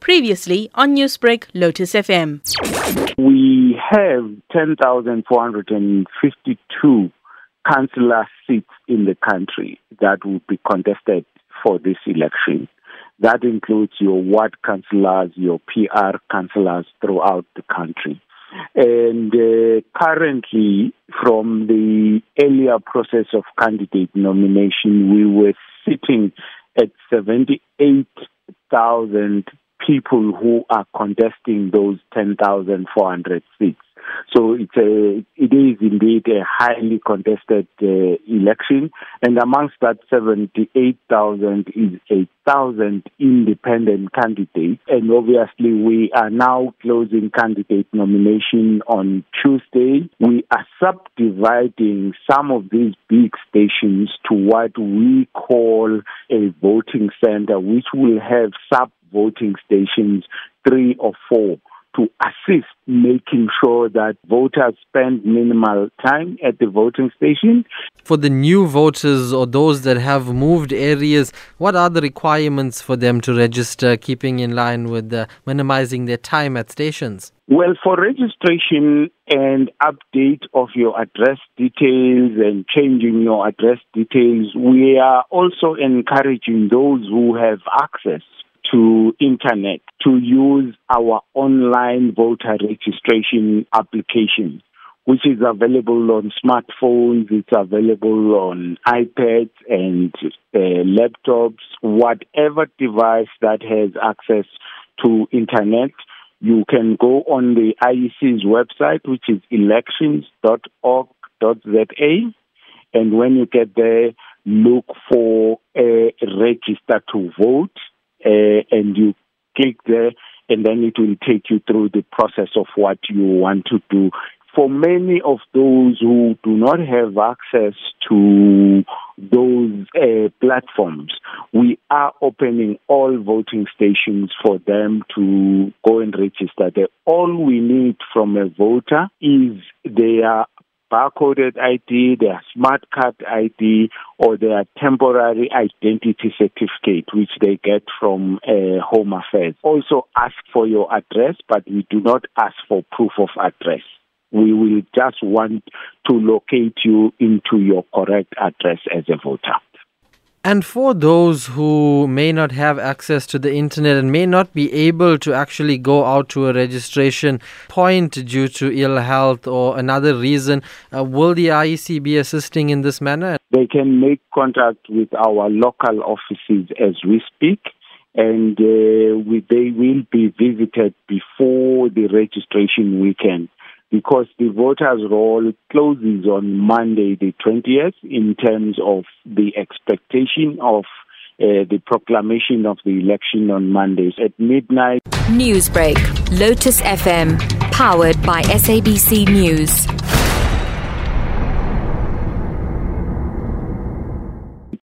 Previously on Newsbreak, Lotus FM. We have 10,452 councillor seats in the country that will be contested for this election. That includes your ward councillors, your PR councillors throughout the country. And uh, currently, from the earlier process of candidate nomination, we were sitting at 78,000 people who are contesting those 10,400 seats. So it's a, it is indeed a highly contested uh, election, and amongst that 78,000 is 8,000 independent candidates. And obviously, we are now closing candidate nomination on Tuesday. We are subdividing some of these big stations to what we call a voting center, which will have sub voting stations, three or four to assist making sure that voters spend minimal time at the voting station. For the new voters or those that have moved areas, what are the requirements for them to register, keeping in line with uh, minimizing their time at stations? Well, for registration and update of your address details and changing your address details, we are also encouraging those who have access to internet to use our online voter registration application, which is available on smartphones, it's available on iPads and uh, laptops, whatever device that has access to internet. You can go on the IEC's website, which is elections.org.za. And when you get there, look for a register to vote uh, and you click there, and then it will take you through the process of what you want to do. For many of those who do not have access to those uh, platforms, we are opening all voting stations for them to go and register. All we need from a voter is their barcoded ID, their smart card ID, or their temporary identity certificate, which they get from uh, Home Affairs. Also ask for your address, but we do not ask for proof of address. We will just want to locate you into your correct address as a voter. And for those who may not have access to the internet and may not be able to actually go out to a registration point due to ill health or another reason, uh, will the IEC be assisting in this manner? They can make contact with our local offices as we speak. And uh, we, they will be visited before the registration weekend because the voters' roll closes on Monday, the 20th, in terms of the expectation of uh, the proclamation of the election on Mondays at midnight. Newsbreak, Lotus FM, powered by SABC News.